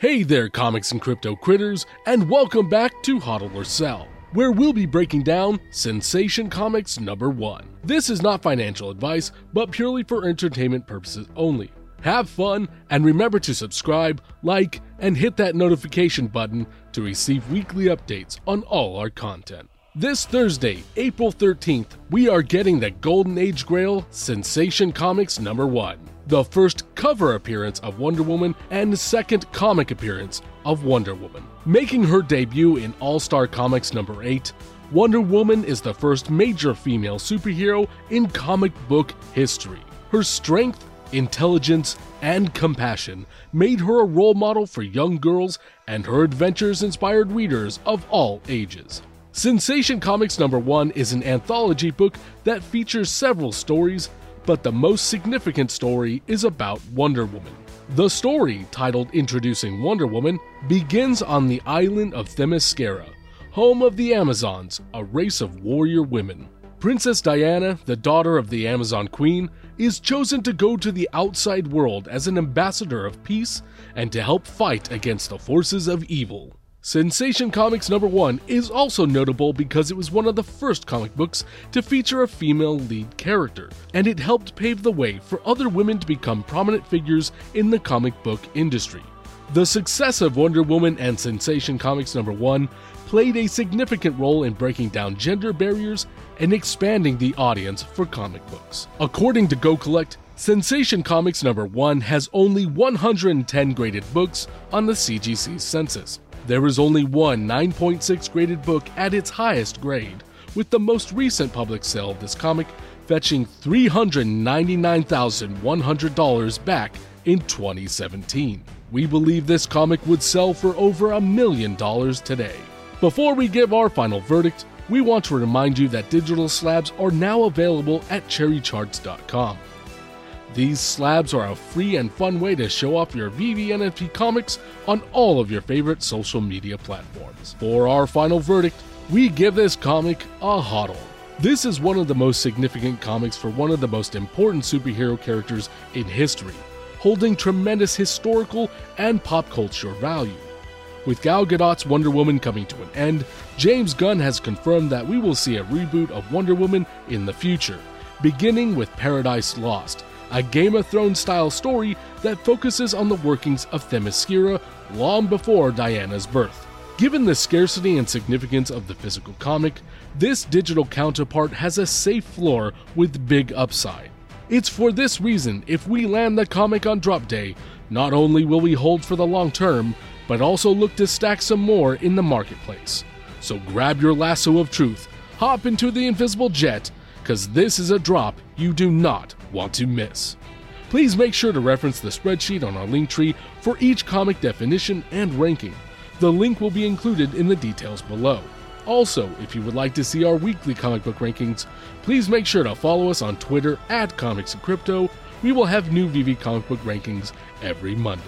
Hey there, comics and crypto critters, and welcome back to Hodl or Sell, where we'll be breaking down Sensation Comics number one. This is not financial advice, but purely for entertainment purposes only. Have fun, and remember to subscribe, like, and hit that notification button to receive weekly updates on all our content. This Thursday, April 13th, we are getting the Golden Age Grail Sensation Comics number 1, the first cover appearance of Wonder Woman and second comic appearance of Wonder Woman. Making her debut in All Star Comics number 8, Wonder Woman is the first major female superhero in comic book history. Her strength, intelligence, and compassion made her a role model for young girls, and her adventures inspired readers of all ages. Sensation Comics number 1 is an anthology book that features several stories, but the most significant story is about Wonder Woman. The story, titled Introducing Wonder Woman, begins on the island of Themyscira, home of the Amazons, a race of warrior women. Princess Diana, the daughter of the Amazon Queen, is chosen to go to the outside world as an ambassador of peace and to help fight against the forces of evil. Sensation Comics number 1 is also notable because it was one of the first comic books to feature a female lead character, and it helped pave the way for other women to become prominent figures in the comic book industry. The success of Wonder Woman and Sensation Comics number 1 played a significant role in breaking down gender barriers and expanding the audience for comic books. According to Go Collect, Sensation Comics number 1 has only 110 graded books on the CGC census. There is only one 9.6 graded book at its highest grade, with the most recent public sale of this comic fetching $399,100 back in 2017. We believe this comic would sell for over a million dollars today. Before we give our final verdict, we want to remind you that digital slabs are now available at cherrycharts.com. These slabs are a free and fun way to show off your VeVe NFT comics on all of your favorite social media platforms. For our final verdict, we give this comic a hodl. This is one of the most significant comics for one of the most important superhero characters in history, holding tremendous historical and pop culture value. With Gal Gadot's Wonder Woman coming to an end, James Gunn has confirmed that we will see a reboot of Wonder Woman in the future, beginning with Paradise Lost, a Game of Thrones style story that focuses on the workings of Themyscira long before Diana's birth. Given the scarcity and significance of the physical comic, this digital counterpart has a safe floor with big upside. It's for this reason, if we land the comic on drop day, not only will we hold for the long term, but also look to stack some more in the marketplace. So grab your lasso of truth, hop into the invisible jet, because this is a drop you do not want to miss. Please make sure to reference the spreadsheet on our Linktree for each comic definition and ranking. The link will be included in the details below. Also, if you would like to see our weekly comic book rankings, please make sure to follow us on Twitter at Comics and Crypto. We will have new VeVe comic book rankings every Monday.